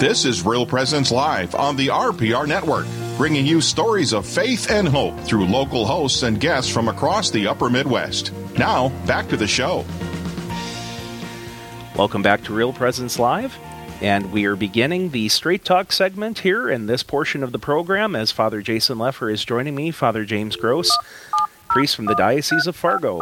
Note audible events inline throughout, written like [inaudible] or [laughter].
This is Real Presence Live on the RPR Network, bringing you stories of faith and hope through local hosts and guests from across the upper Midwest. Now, back to the show. Welcome back to Real Presence Live. And we are beginning the Straight Talk segment here in this portion of the program as Father Jason Lefor is joining me, Father James Gross, priest from the Diocese of Fargo.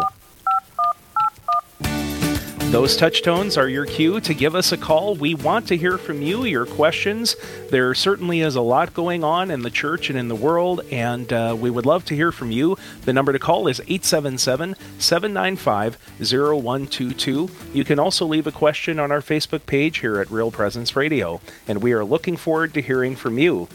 Those touch tones are your cue to give us a call. We want to hear from you, your questions. There certainly is a lot going on in the church and in the world, and uh, we would love to hear from you. The number to call is 877 795 0122. You can also leave a question on our Facebook page here at Real Presence Radio, and we are looking forward to hearing from you.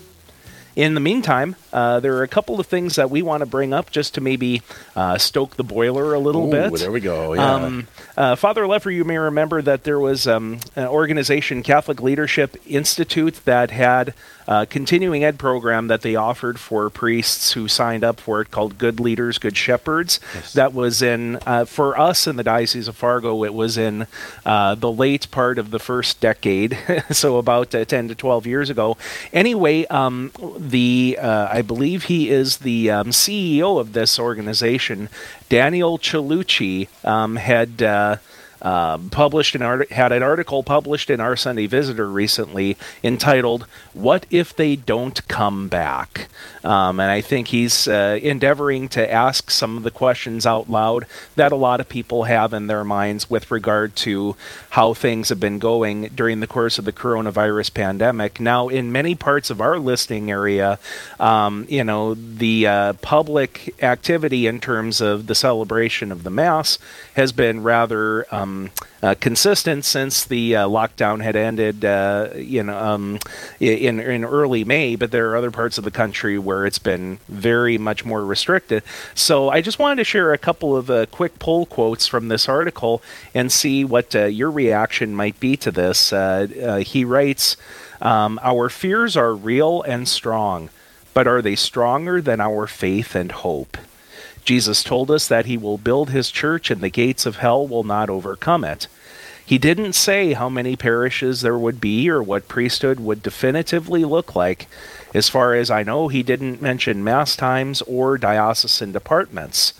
In the meantime, uh, there are a couple of things that we want to bring up just to maybe uh, stoke the boiler a little Ooh, bit. There we go. Yeah. Um, uh, Father Lefor, you may remember that there was um, an organization, Catholic Leadership Institute, that had a continuing ed program that they offered for priests who signed up for it called Good Leaders, Good Shepherds. Yes. That was in, uh, for us in the Diocese of Fargo, it was in uh, the late part of the first decade, [laughs] so about uh, 10 to 12 years ago. Anyway, um, the uh, I believe he is the um, CEO of this organization, Daniel Cellucci, um, had. Uh, published an art- had an article published in our Sunday Visitor recently entitled "What if they don't come back?" Um, and I think he's uh, endeavoring to ask some of the questions out loud that a lot of people have in their minds with regard to how things have been going during the course of the coronavirus pandemic. Now, in many parts of our listing area, um, you know, the uh, public activity in terms of the celebration of the Mass has been rather um, uh, consistent since the uh, lockdown had ended, uh, know, um, in in early May. But there are other parts of the country where it's been very much more restricted. So I just wanted to share a couple of uh, quick poll quotes from this article and see what uh, your reaction might be to this. Uh, he writes, um, "Our fears are real and strong, but are they stronger than our faith and hope?" Jesus told us that he will build his church and the gates of hell will not overcome it. He didn't say how many parishes there would be or what priesthood would definitively look like. As far as I know, he didn't mention mass times or diocesan departments.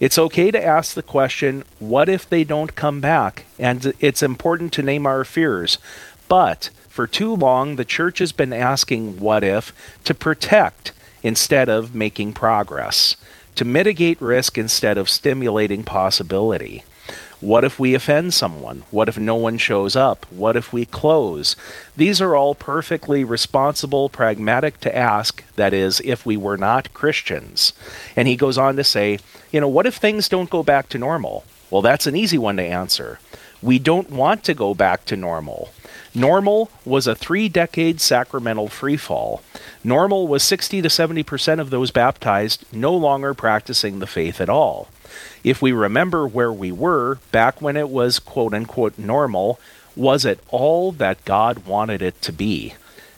It's okay to ask the question, what if they don't come back? And it's important to name our fears. But for too long, the church has been asking what if to protect instead of making progress to mitigate risk instead of stimulating possibility. What if we offend someone? What if no one shows up? What if we close? These are all perfectly responsible, pragmatic to ask, that is, if we were not Christians. And he goes on to say, you know, what if things don't go back to normal? Well, that's an easy one to answer. We don't want to go back to normal. Normal was a three decade sacramental freefall. Normal was 60 to 70% of those baptized no longer practicing the faith at all. If we remember where we were back when it was quote unquote normal, was it all that God wanted it to be?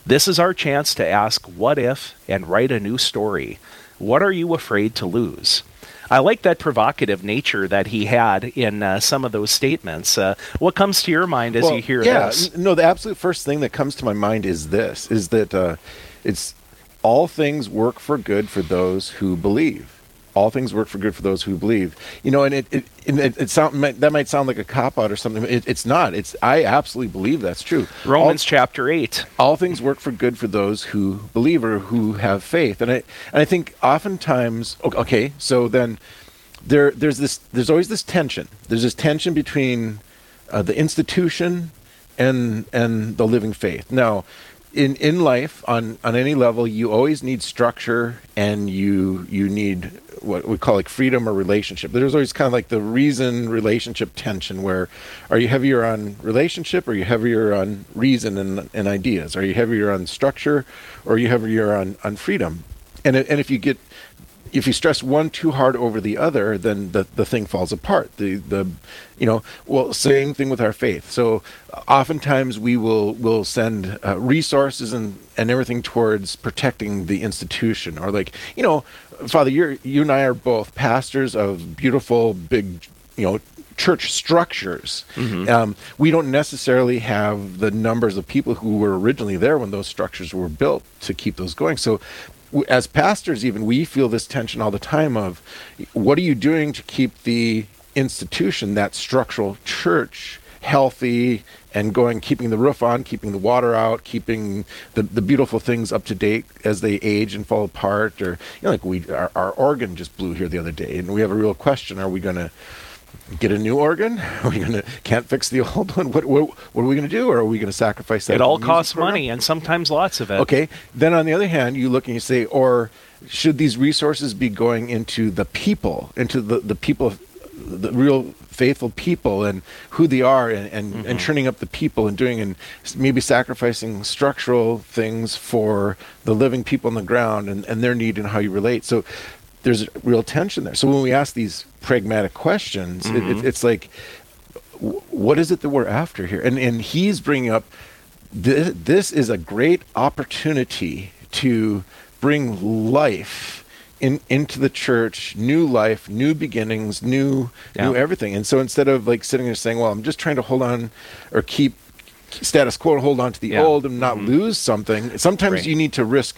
This is our chance to ask what if and write a new story. What are you afraid to lose? I like that provocative nature that he had in uh, some of those statements. Uh, what comes to your mind as well, you hear yeah, this? no, the absolute first thing that comes to my mind is this: is that uh, it's all things work for good for those who believe. All things work for good for those who believe. You know, and it it, it, it sound might- that might sound like a cop out or something. It, it's not. It's I absolutely believe that's true. Romans chapter 8. all things work for good for those who believe or who have faith and i and i think oftentimes okay so then there there's this there's always this tension there's this tension between uh, the institution and and the living faith now in in life on on any level you always need structure and you you need what we call like freedom or relationship. There's always kind of like the reason relationship tension where are you heavier on relationship or are you heavier on reason and, and ideas? Are you heavier on structure or are you heavier on on freedom? And and if you get if you stress one too hard over the other, then the, the thing falls apart. The the you know well same thing with our faith. So uh, oftentimes we will will send uh, resources and and everything towards protecting the institution or like you know Father, you you and I are both pastors of beautiful big you know church structures. Um, we don't necessarily have the numbers of people who were originally there when those structures were built to keep those going. So, as pastors, even we feel this tension all the time of what are you doing to keep the institution, that structural church, healthy and going, keeping the roof on, keeping the water out, keeping the, the beautiful things up to date as they age and fall apart. Or, you know, like we, our, our organ just blew here the other day, and we have a real question: Are we going to get a new organ? [laughs] Are we going to can't fix the old one? What, what, what are we going to do? Or are we going to sacrifice that? It all costs program? money, and sometimes lots of it. Okay. Then on the other hand, you look and you say, or should these resources be going into the people, into the, the people, the real faithful people and who they are and, and, and mm-hmm. turning up the people and doing and maybe sacrificing structural things for the living people on the ground and, and their need and how you relate. So there's real tension there. So when we ask these pragmatic questions, it, it, mm-hmm. it's like, w- what is it that we're after here? And and he's bringing up this, this is a great opportunity to bring life in into the church, new life, new beginnings, new new everything. And so instead of like sitting there saying, "Well, I'm just trying to hold on or keep status quo hold on to the Yeah. old and not lose something," sometimes Right. you need to risk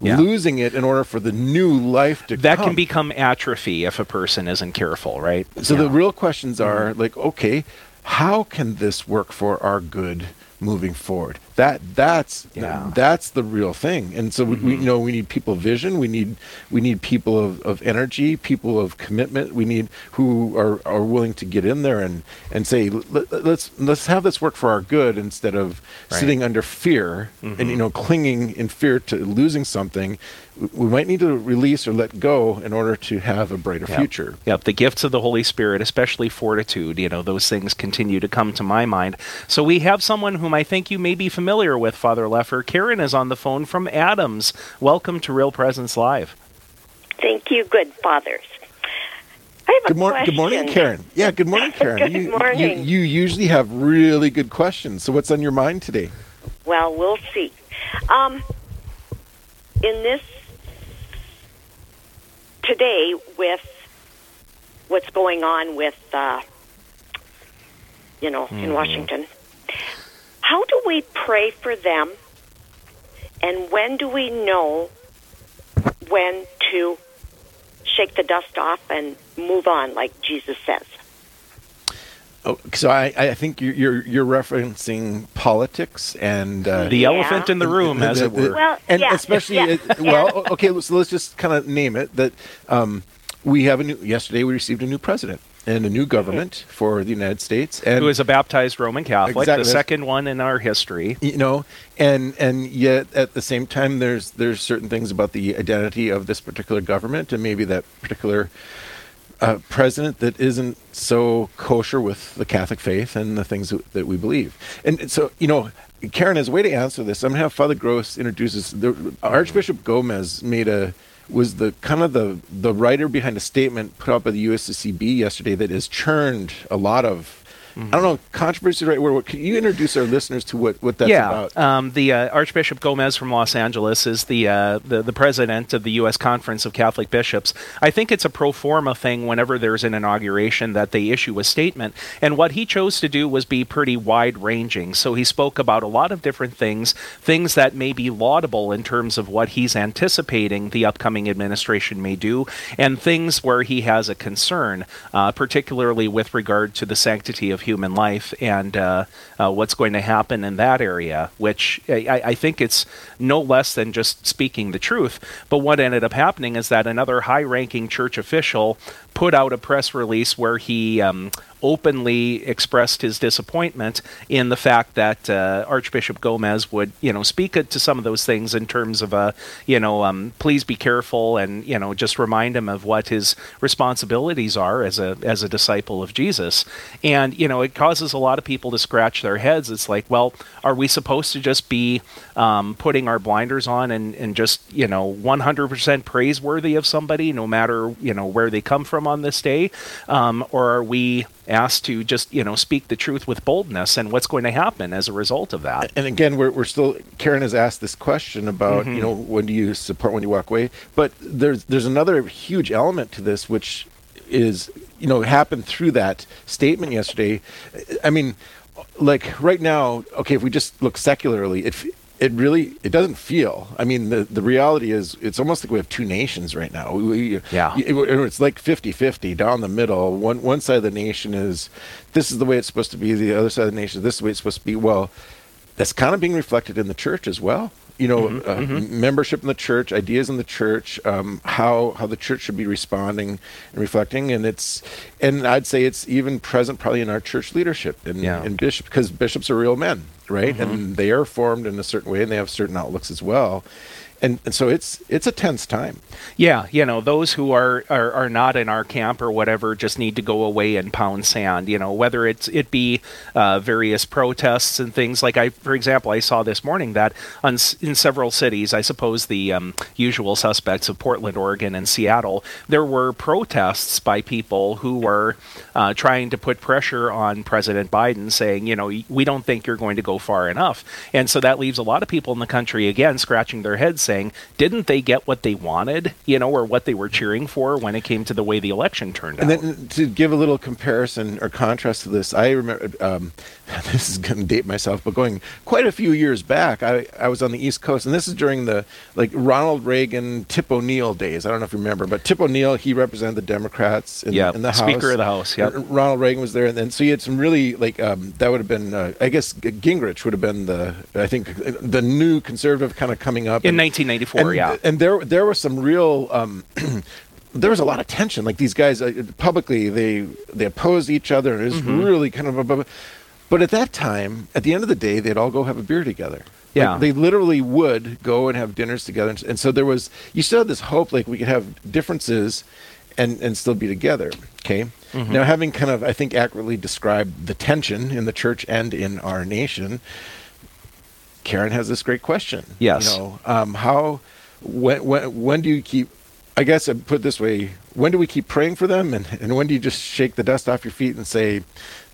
Yeah. losing it in order for the new life to That come. can become atrophy if a person isn't careful, right? So the real questions Mm-hmm. are like, okay, how can this work for our good moving forward? That that's Yeah. Mm-hmm. that's the real thing. And so we, we you know we need people of vision. We need we need people of, of energy, people of commitment. We need who are, are willing to get in there and and say Let, let's let's have this work for our good instead of Right. Mm-hmm. sitting under fear and you know clinging in fear to losing something. We- We might need to release or let go in order to have a brighter Yep. future. Yep, the gifts of the Holy Spirit, especially fortitude, you know, those things continue to come to my mind. So we have someone whom I think you may be familiar with, Father Lefor. Karen is on the phone from Adams. Welcome to Real Presence Live. Thank you, good fathers. I have a Good morning, good morning. Karen. Yeah, good morning, [laughs] Karen. Good you, morning. You, you usually have really good questions. So, what's on your mind today? Well, we'll see. Um, in this today, with what's going on with, uh, you know, Mm-hmm. in Washington, how do we pray for them, and when do we know when to shake the dust off and move on, like Jesus says? Oh, so, I, I think you're, you're you're referencing politics and uh, The Yeah. elephant in the room, as the- it were. Well, and yeah, especially yeah, it- well, okay. So let's just kind of name it that um, we have a new. Yesterday, we received a new president and a new government for the United States, and who is a baptized Roman Catholic, Exactly. the second one in our history. you know and and yet at the same time there's there's certain things about the identity of this particular government and maybe that particular uh, president that isn't so kosher with the Catholic faith and the things that, that we believe. And so, you know, Karen, as a way to answer this, I'm going to have Father Gross introduce us. The, Archbishop Gomez made a was the kind of the the writer behind a statement put out by the USCCB yesterday that has churned a lot of. I don't know, controversy, right? Where, can you introduce our listeners to what, what that's yeah, about? um, the uh, Archbishop Gomez from Los Angeles is the, uh, the the president of the U.S. Conference of Catholic Bishops. I think it's a pro forma thing whenever there's an inauguration that they issue a statement, and what he chose to do was be pretty wide ranging. So he spoke about a lot of different things, things that may be laudable in terms of what he's anticipating the upcoming administration may do, and things where he has a concern, uh, particularly with regard to the sanctity of human life and uh, uh, what's going to happen in that area, which I, I think it's no less than just speaking the truth. But what ended up happening is that another high ranking church official put out a press release where he um, openly expressed his disappointment in the fact that uh, Archbishop Gomez would, you know, speak to some of those things in terms of, uh, you know, um, please be careful and you know just remind him of what his responsibilities are as a as a disciple of Jesus. And you know, it causes a lot of people to scratch their heads. It's like, well, are we supposed to just be um, putting our blinders on and, and just you know 100% praiseworthy of somebody, no matter you know where they come from on this day, um, or are we asked to just you know speak the truth with boldness and what's going to happen as a result of that? and again, we're, we're still. Karen has asked this question about Mm-hmm. you know when do you support when you walk away, but there's there's another huge element to this which is you know happened through that statement yesterday. I mean, like right now, okay, if we just look secularly, it it really it doesn't feel. I mean, the the reality is it's almost like we have two nations right now. We, yeah, it, it's like 50-50 down the middle. One one side of the nation is this is the way it's supposed to be. The other side of the nation, this is the way it's supposed to be. Well, that's kind of being reflected in the church as well you know, mm-hmm, uh, mm-hmm. membership in the church, ideas in the church, um, how how the church should be responding and reflecting, and it's and I'd say it's even present probably in our church leadership and, yeah. and bishop because bishops are real men, right? Mm-hmm. And they are formed in a certain way, and they have certain outlooks as well and, and so it's it's a tense time. Yeah, you know, those who are, are are not in our camp or whatever just need to go away and pound sand. You know, whether it's it be uh, various protests and things like I, for example, I saw this morning that on, in several cities, I suppose the um, usual suspects of Portland, Oregon, and Seattle, there were protests by people who were uh, trying to put pressure on President Biden, saying, you know, we don't think you're going to go far enough, and so that leaves a lot of people in the country again scratching their heads saying, didn't they get what they wanted, you know, or what they were cheering for when it came to the way the election turned and out? And then to give a little comparison or contrast to this, I remember um, [laughs] this is going to date myself, but going quite a few years back, I, I was on the East Coast, and this is during the like Ronald Reagan, Tip O'Neill days. I don't know if you remember, but Tip O'Neill he represented the Democrats in, yep. in the Speaker House. Speaker of the House. Yeah, Ronald Reagan was there, and then so you had some really like um, that would have been uh, I guess Gingrich would have been the I think the new conservative kind of coming up in and, 1994. And, yeah, and there there was some real. Um, [clears throat] there was a lot of tension. Like these guys uh, publicly, they they opposed each other, it was mm-hmm. really kind of. A, but at that time, at the end of the day, they'd all go have a beer together. Yeah, like they literally would go and have dinners together, and, and so there was. You still had this hope, like we could have differences, and and still be together. Okay. Mm-hmm. Now, having kind of, I think, accurately described the tension in the church and in our nation, Karen has this great question. Yes. You know, um, how, when, when, when do you keep, I guess I put this way, when do we keep praying for them? And, and when do you just shake the dust off your feet and say,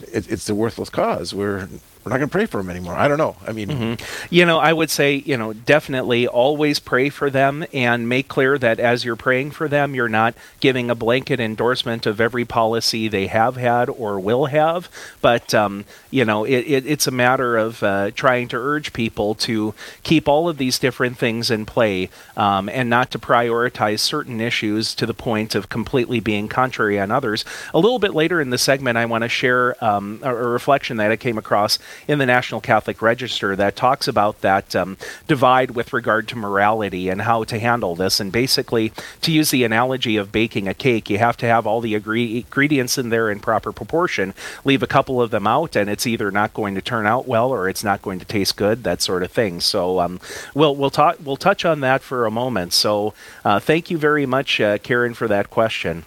it, it's a worthless cause? We're, we're not going to pray for them anymore. I don't know. I mean, mm-hmm. you know, I would say, you know, definitely always pray for them and make clear that as you're praying for them, you're not giving a blanket endorsement of every policy they have had or will have. But, um, you know, it, it, it's a matter of uh, trying to urge people to keep all of these different things in play um, and not to prioritize certain issues to the point of completely being contrary on others. A little bit later in the segment, I want to share um, a, a reflection that I came across in the National Catholic Register that talks about that um, divide with regard to morality and how to handle this. And basically, to use the analogy of baking a cake, you have to have all the ingredients in there in proper proportion. Leave a couple of them out, and it's either not going to turn out well or it's not going to taste good. That sort of thing. So um, we'll we'll talk we'll touch on that for a moment. So uh, thank you very much, uh, Karen, for that question.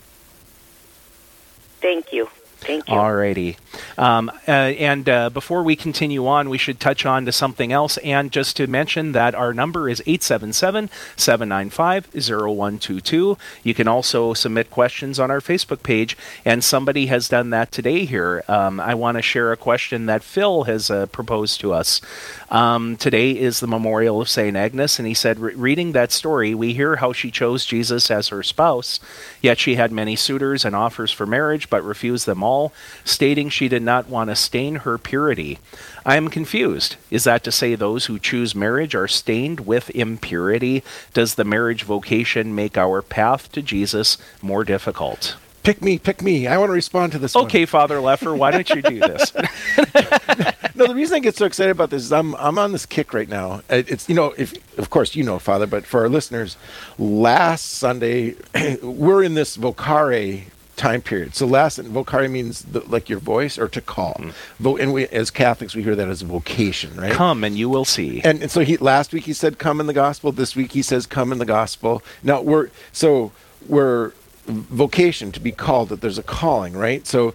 Thank you. Thank you. Alrighty. Um, uh, and uh, before we continue on, we should touch on to something else. And just to mention that our number is 877 795 0122. You can also submit questions on our Facebook page, and somebody has done that today here. Um, I want to share a question that Phil has uh, proposed to us. Um, today is the memorial of St. Agnes, and he said, reading that story, we hear how she chose Jesus as her spouse, yet she had many suitors and offers for marriage, but refused them all stating she did not want to stain her purity. I am confused. Is that to say those who choose marriage are stained with impurity? Does the marriage vocation make our path to Jesus more difficult? pick me, pick me. I want to respond to this. Okay, one. Father Lefor, why don't you do this? [laughs] no, the reason I get so excited about this is I'm I'm on this kick right now. Uh, it's you know, if of course you know, Father, but for our listeners, last Sunday [clears throat] we're in this vocare time period. So last vocare means the, like your voice or to call. Mm. and we as Catholics we hear that as a vocation, right? Come and you will see. And, and so he last week he said come in the gospel. This week he says come in the gospel. Now we're so we're vocation to be called that there's a calling, right? So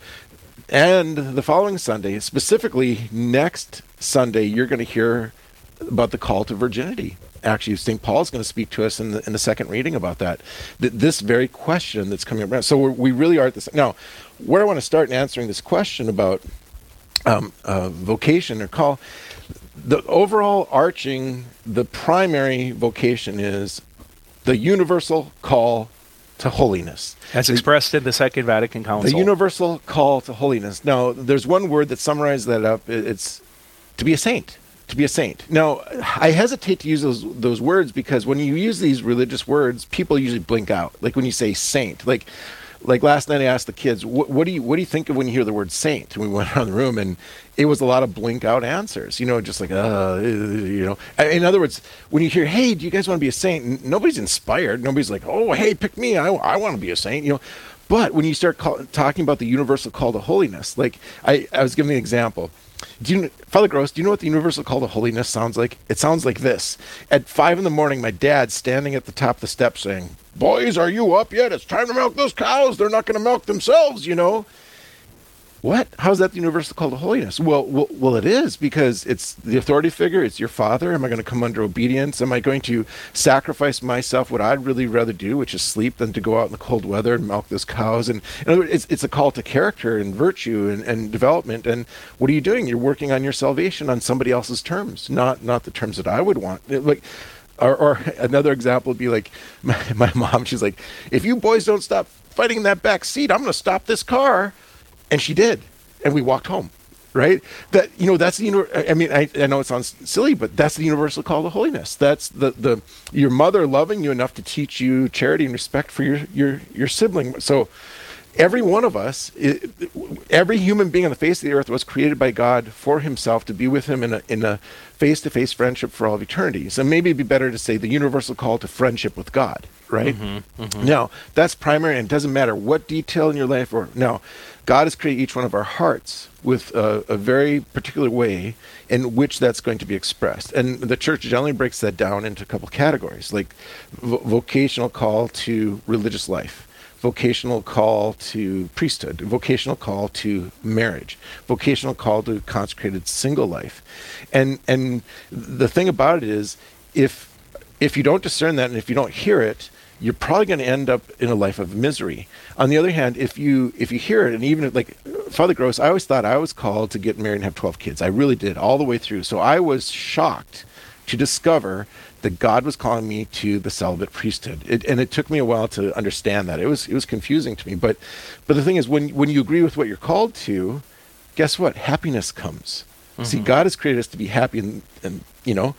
and the following Sunday, specifically next Sunday, you're going to hear about the call to virginity actually St. Paul is going to speak to us in the, in the second reading about that. Th- this very question that's coming up around. So we really are at this. Now, where I want to start in answering this question about um, uh, vocation or call, the overall arching, the primary vocation is the universal call to holiness. As expressed in the Second Vatican Council. The universal call to holiness. Now, there's one word that summarizes that up. It's to be a saint. To be a saint. Now, I hesitate to use those those words because when you use these religious words, people usually blink out. Like when you say saint, like like last night I asked the kids, what, do you what do you think of when you hear the word saint? And we [laughs] went around the room and it was a lot of blink out answers, you know, just like uh, you know. In other words, when you hear, "Hey, do you guys want to be a saint?" Nobody's inspired. Nobody's like, "Oh, hey, pick me. I, I want to be a saint." You know. But when you start call, talking about the universal call to holiness, like I, I was giving an example. Do you, Father Gross, do you know what the universal call to holiness sounds like? It sounds like this. At five in the morning, my dad's standing at the top of the steps saying, Boys, are you up yet? It's time to milk those cows. They're not going to milk themselves, you know. What? How's that the universal call to holiness? Well, well, well, it is because it's the authority figure. It's your father. Am I going to come under obedience? Am I going to sacrifice myself? What I'd really rather do, which is sleep, than to go out in the cold weather and milk those cows. And words, it's, it's a call to character and virtue and, and development. And what are you doing? You're working on your salvation on somebody else's terms, not not the terms that I would want. Like or, or another example would be like [laughs] my, my mom. She's like, if you boys don't stop fighting in that back seat, I'm going to stop this car. And she did, and we walked home. Right? That you know, that's the. I mean, I, I know it sounds silly, but that's the universal call to holiness. That's the the your mother loving you enough to teach you charity and respect for your your your sibling. So every one of us, every human being on the face of the earth was created by God for himself to be with him in a, in a face-to-face friendship for all of eternity. So maybe it'd be better to say the universal call to friendship with God, right? Mm-hmm, mm-hmm. Now, that's primary and it doesn't matter what detail in your life or now, God has created each one of our hearts with a, a very particular way in which that's going to be expressed. And the church generally breaks that down into a couple categories, like vo- vocational call to religious life vocational call to priesthood, vocational call to marriage, vocational call to consecrated single life. And and the thing about it is if if you don't discern that and if you don't hear it, you're probably going to end up in a life of misery. On the other hand, if you if you hear it, and even if, like Father Gross, I always thought I was called to get married and have 12 kids. I really did all the way through. So I was shocked to discover that God was calling me to the celibate priesthood. It, and it took me a while to understand that. It was it was confusing to me. But but the thing is, when when you agree with what you're called to, guess what? Happiness comes. Mm-hmm. See, God has created us to be happy and, and you know,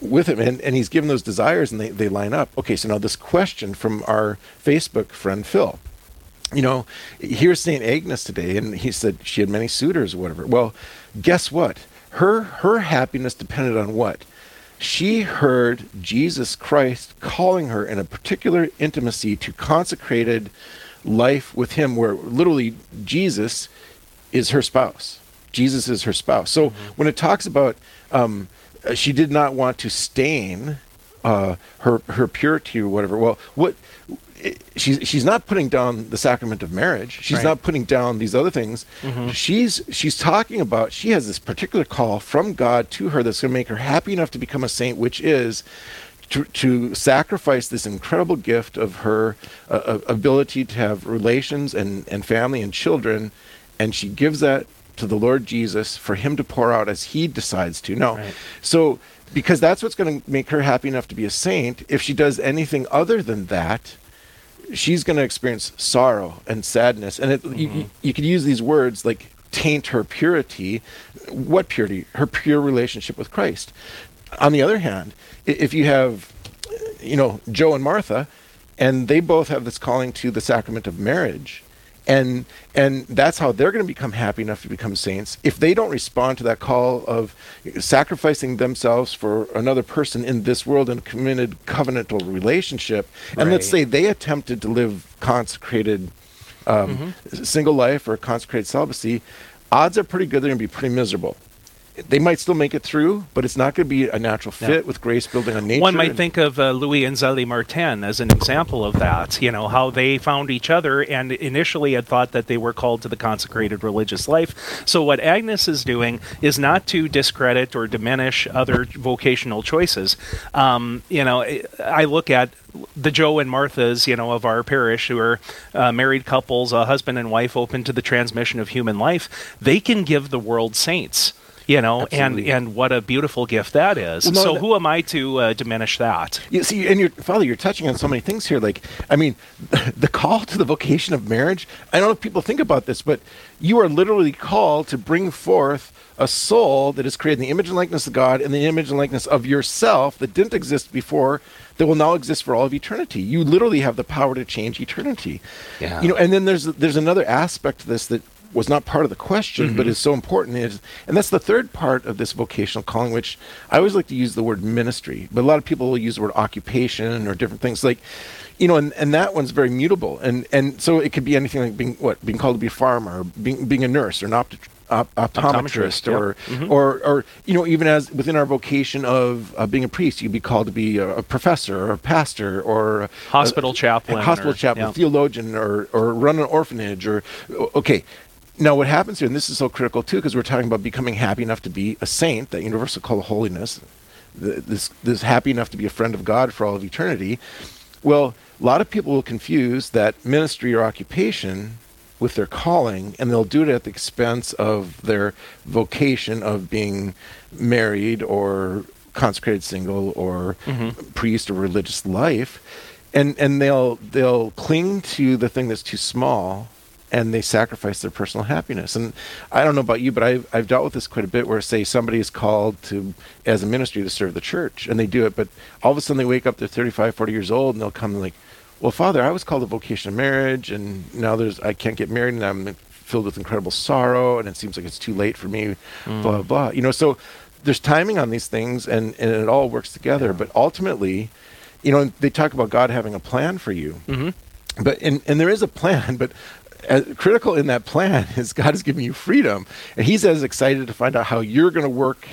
with Him, and, and He's given those desires, and they, they line up. Okay, so now this question from our Facebook friend Phil. You know, here's St. Agnes today, and he said she had many suitors or whatever. Well, guess what? Her her happiness depended on what? she heard Jesus Christ calling her in a particular intimacy to consecrated life with him where literally Jesus is her spouse. Jesus is her spouse. So mm-hmm. when it talks about um, she did not want to stain uh, her her purity or whatever. Well, what she's she's not putting down the sacrament of marriage. She's right. not putting down these other things. Mm-hmm. She's she's talking about she has this particular call from God to her that's going to make her happy enough to become a saint, which is to, to sacrifice this incredible gift of her uh, ability to have relations and, and family and children, and she gives that to the Lord Jesus for Him to pour out as He decides to. No, right. so because that's what's going to make her happy enough to be a saint. If she does anything other than that, she's going to experience sorrow and sadness. And it, mm-hmm. you, you could use these words like taint her purity. What purity? Her pure relationship with Christ. On the other hand, if you have, you know, Joe and Martha, and they both have this calling to the sacrament of marriage, and and that's how they're going to become happy enough to become saints if they don't respond to that call of sacrificing themselves for another person in this world in a committed covenantal relationship and right. let's say they attempted to live consecrated um, mm-hmm. single life or consecrated celibacy odds are pretty good they're going to be pretty miserable they might still make it through, but it's not going to be a natural fit with grace building on nature. One might think of uh, Louis and Zélie Martin as an example of that. You know how they found each other and initially had thought that they were called to the consecrated religious life. So what Agnes is doing is not to discredit or diminish other vocational choices. Um, you know, I look at the Joe and Marthas, you know, of our parish, who are uh, married couples, a husband and wife, open to the transmission of human life. They can give the world saints You know, Absolutely. and and what a beautiful gift that is. Well, no, so that- who am I to uh, diminish that? You see, and your father, you're touching on so many things here. Like, I mean, [laughs] the call to the vocation of marriage. I don't know if people think about this, but you are literally called to bring forth a soul that is created in the image and likeness of God and the image and likeness of yourself that didn't exist before, that will now exist for all of eternity. You literally have the power to change eternity. Yeah. You know, and then there's there's another aspect to this that was not part of the question, Mm-hmm. but is so important is, and that's the third part of this vocational calling, which I always like to use the word ministry, but a lot of people will use the word occupation or different things like, you know, and, and that one's very mutable, and and so it could be anything like being what being called to be a farmer, or being being a nurse, or an opt- op- optometrist, Optometrist, yep. or Mhm. or or you know even as within our vocation of uh, being a priest, you'd be called to be a, a professor or a pastor or a- Hospital a- chaplain a hospital or- chaplain, yeah. theologian, or or run an orphanage, or okay. Now, what happens here, and this is so critical too, because we're talking about becoming happy enough to be a saint, that universal call of holiness, th- this this happy enough to be a friend of God for all of eternity. Well, a lot of people will confuse that ministry or occupation with their calling, and they'll do it at the expense of their vocation of being married or consecrated single or mm-hmm. priest or religious life, and and they'll they'll cling to the thing that's too small, and they sacrifice their personal happiness. And I don't know about you, but I've I've dealt with this quite a bit. Where say somebody is called to as a ministry to serve the church, and they do it, but all of a sudden they wake up, they're 35, 40 years old, and they'll come like, well, Father, I was called to vocation of marriage, and now there's I can't get married, and I'm filled with incredible sorrow, and it seems like it's too late for me, blah blah blah. You know, so there's timing on these things, and and it all works together. But ultimately, you know, they talk about God having a plan for you, mm-hmm. but and and there is a plan, but. Uh, critical in that plan is God has given you freedom, and He's as excited to find out how you're going to work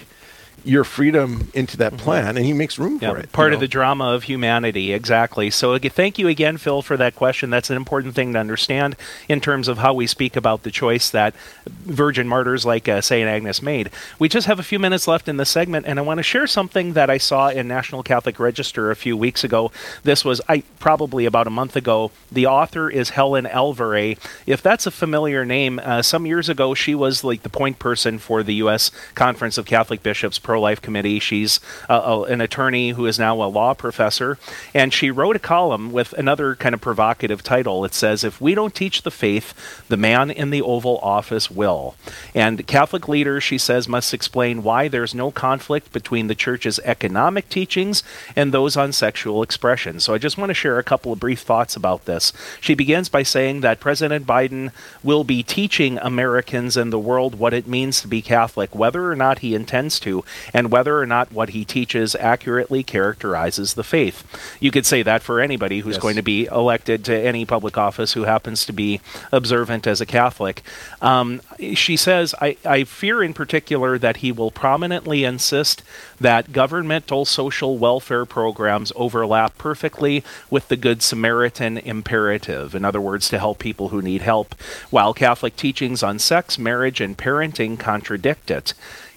your freedom into that plan, and He makes room Yeah, for it. part you of the drama of humanity, exactly. So, again, thank you again, Phil, for that question. That's an important thing to understand in terms of how we speak about the choice that virgin martyrs like uh, Saint Agnes made. We just have a few minutes left in the segment, and I want to share something that I saw in National Catholic Register a few weeks ago. This was I probably about a month ago. The author is Helen Alvaré. If that's a familiar name, uh, some years ago she was like the point person for the U.S. Conference of Catholic Bishops pro-life committee. She's uh, uh, an attorney who is now a law professor, and she wrote a column with another kind of provocative title. It says, "If we don't teach the faith, the man in the Oval Office will." And Catholic leaders, she says, must explain why there's no conflict between the Church's economic teachings and those on sexual expression. So I just want to share a couple of brief thoughts about this. She begins by saying that President Biden will be teaching Americans and the world what it means to be Catholic, whether or not he intends to, and whether or not what he teaches accurately characterizes the faith. You could say that for anybody who's Yes. going to be elected to any public office who happens to be observant as a Catholic. Um, she says, I, I fear in particular that he will prominently insist that governmental social welfare programs overlap perfectly with the Good Samaritan imperative. In other words, to help people who need help, while Catholic teachings on sex, marriage, and parenting contradict it.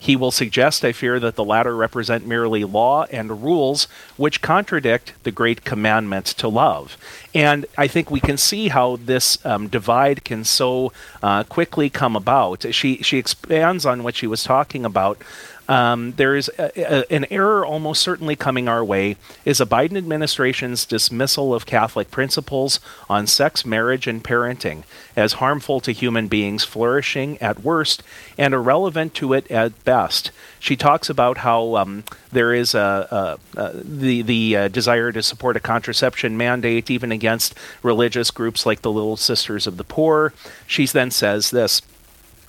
He will suggest, I fear, that the latter represent merely law and rules which contradict the great commandment to love. And I think we can see how this um, divide can so uh, quickly come about. She, she expands on what she was talking about. Um, there is a, a, an error almost certainly coming our way is a Biden administration's dismissal of Catholic principles on sex, marriage, and parenting as harmful to human beings flourishing at worst and irrelevant to it at best. She talks about how um, there is a the the uh, desire to support a contraception mandate even against religious groups like the Little Sisters of the Poor. She then says this.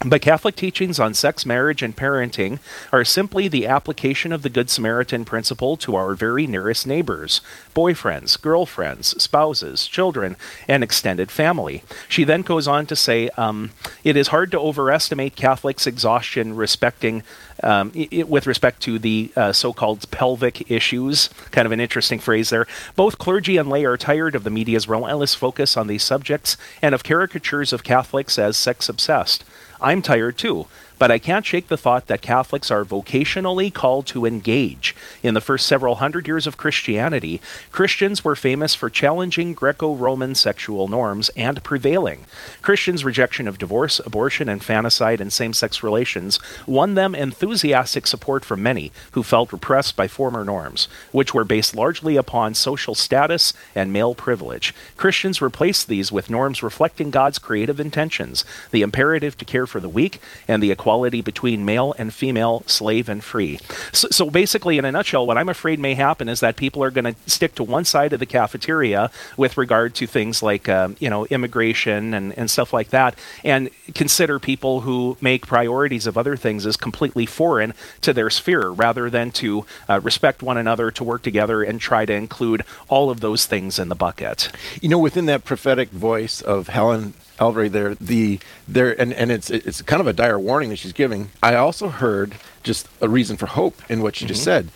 But Catholic teachings on sex, marriage, and parenting are simply the application of the Good Samaritan principle to our very nearest neighbors boyfriends, girlfriends, spouses, children, and extended family. She then goes on to say um, it is hard to overestimate Catholics' exhaustion respecting. Um, i i- with respect to the uh, so called pelvic issues, kind of an interesting phrase there. Both clergy and lay are tired of the media's relentless focus on these subjects and of caricatures of Catholics as sex obsessed. I'm tired too. But I can't shake the thought that Catholics are vocationally called to engage. In the first several hundred years of Christianity, Christians were famous for challenging Greco Roman sexual norms and prevailing. Christians' rejection of divorce, abortion, infanticide, and same sex relations won them enthusiastic support from many who felt repressed by former norms, which were based largely upon social status and male privilege. Christians replaced these with norms reflecting God's creative intentions, the imperative to care for the weak, and the equality between male and female, slave and free. So, so basically, in a nutshell, what I'm afraid may happen is that people are going to stick to one side of the cafeteria with regard to things like, um, you know, immigration and, and stuff like that, and consider people who make priorities of other things as completely foreign to their sphere rather than to uh, respect one another, to work together, and try to include all of those things in the bucket. You know, within that prophetic voice of Helen Alvaré there, the there and, and it's it's kind of a dire warning that she's giving. I also heard just a reason for hope in what she just mm-hmm.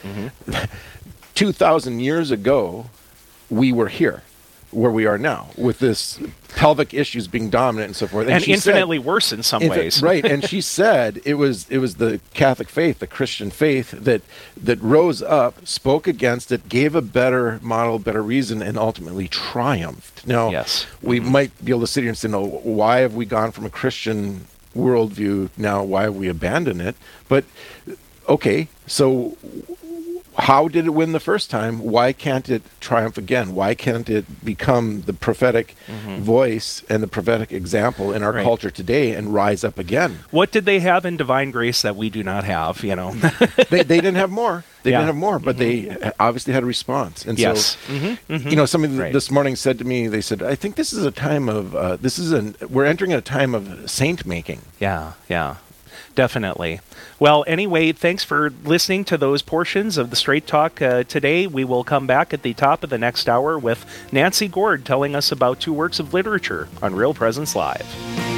said. Mm-hmm. [laughs] Two thousand years ago, we were here where we are now with this pelvic issues being dominant and so forth And, she said- infinitely worse in some ways. right? And she [laughs] said it was it was the Catholic faith, the Christian faith that that rose up, spoke against it, gave a better model, better reason, and ultimately triumphed. Now, Yes. we mm-hmm. might be able to sit here and say, "No, why have we gone from a Christian worldview now? Why have we abandoned it?" But okay, so how did it win the first time? Why can't it triumph again? Why can't it become the prophetic voice and the prophetic example in our Mm-hmm. Right. culture today and rise up again? What did they have in divine grace that we do not have? You know. [laughs] they, they didn't have more. They Yeah. Mm-hmm. didn't have more, but they obviously had a response. And Yes. so, Mhm, you know, somebody Right. this morning said to me, they said, "I think this is a time of uh, this is an we're entering a time of saint making." Yeah, yeah, definitely. Well, anyway, thanks for listening to those portions of the Straight Talk uh, today. We will come back at the top of the next hour with Nancy Gord telling us about two works of literature on Real Presence Live.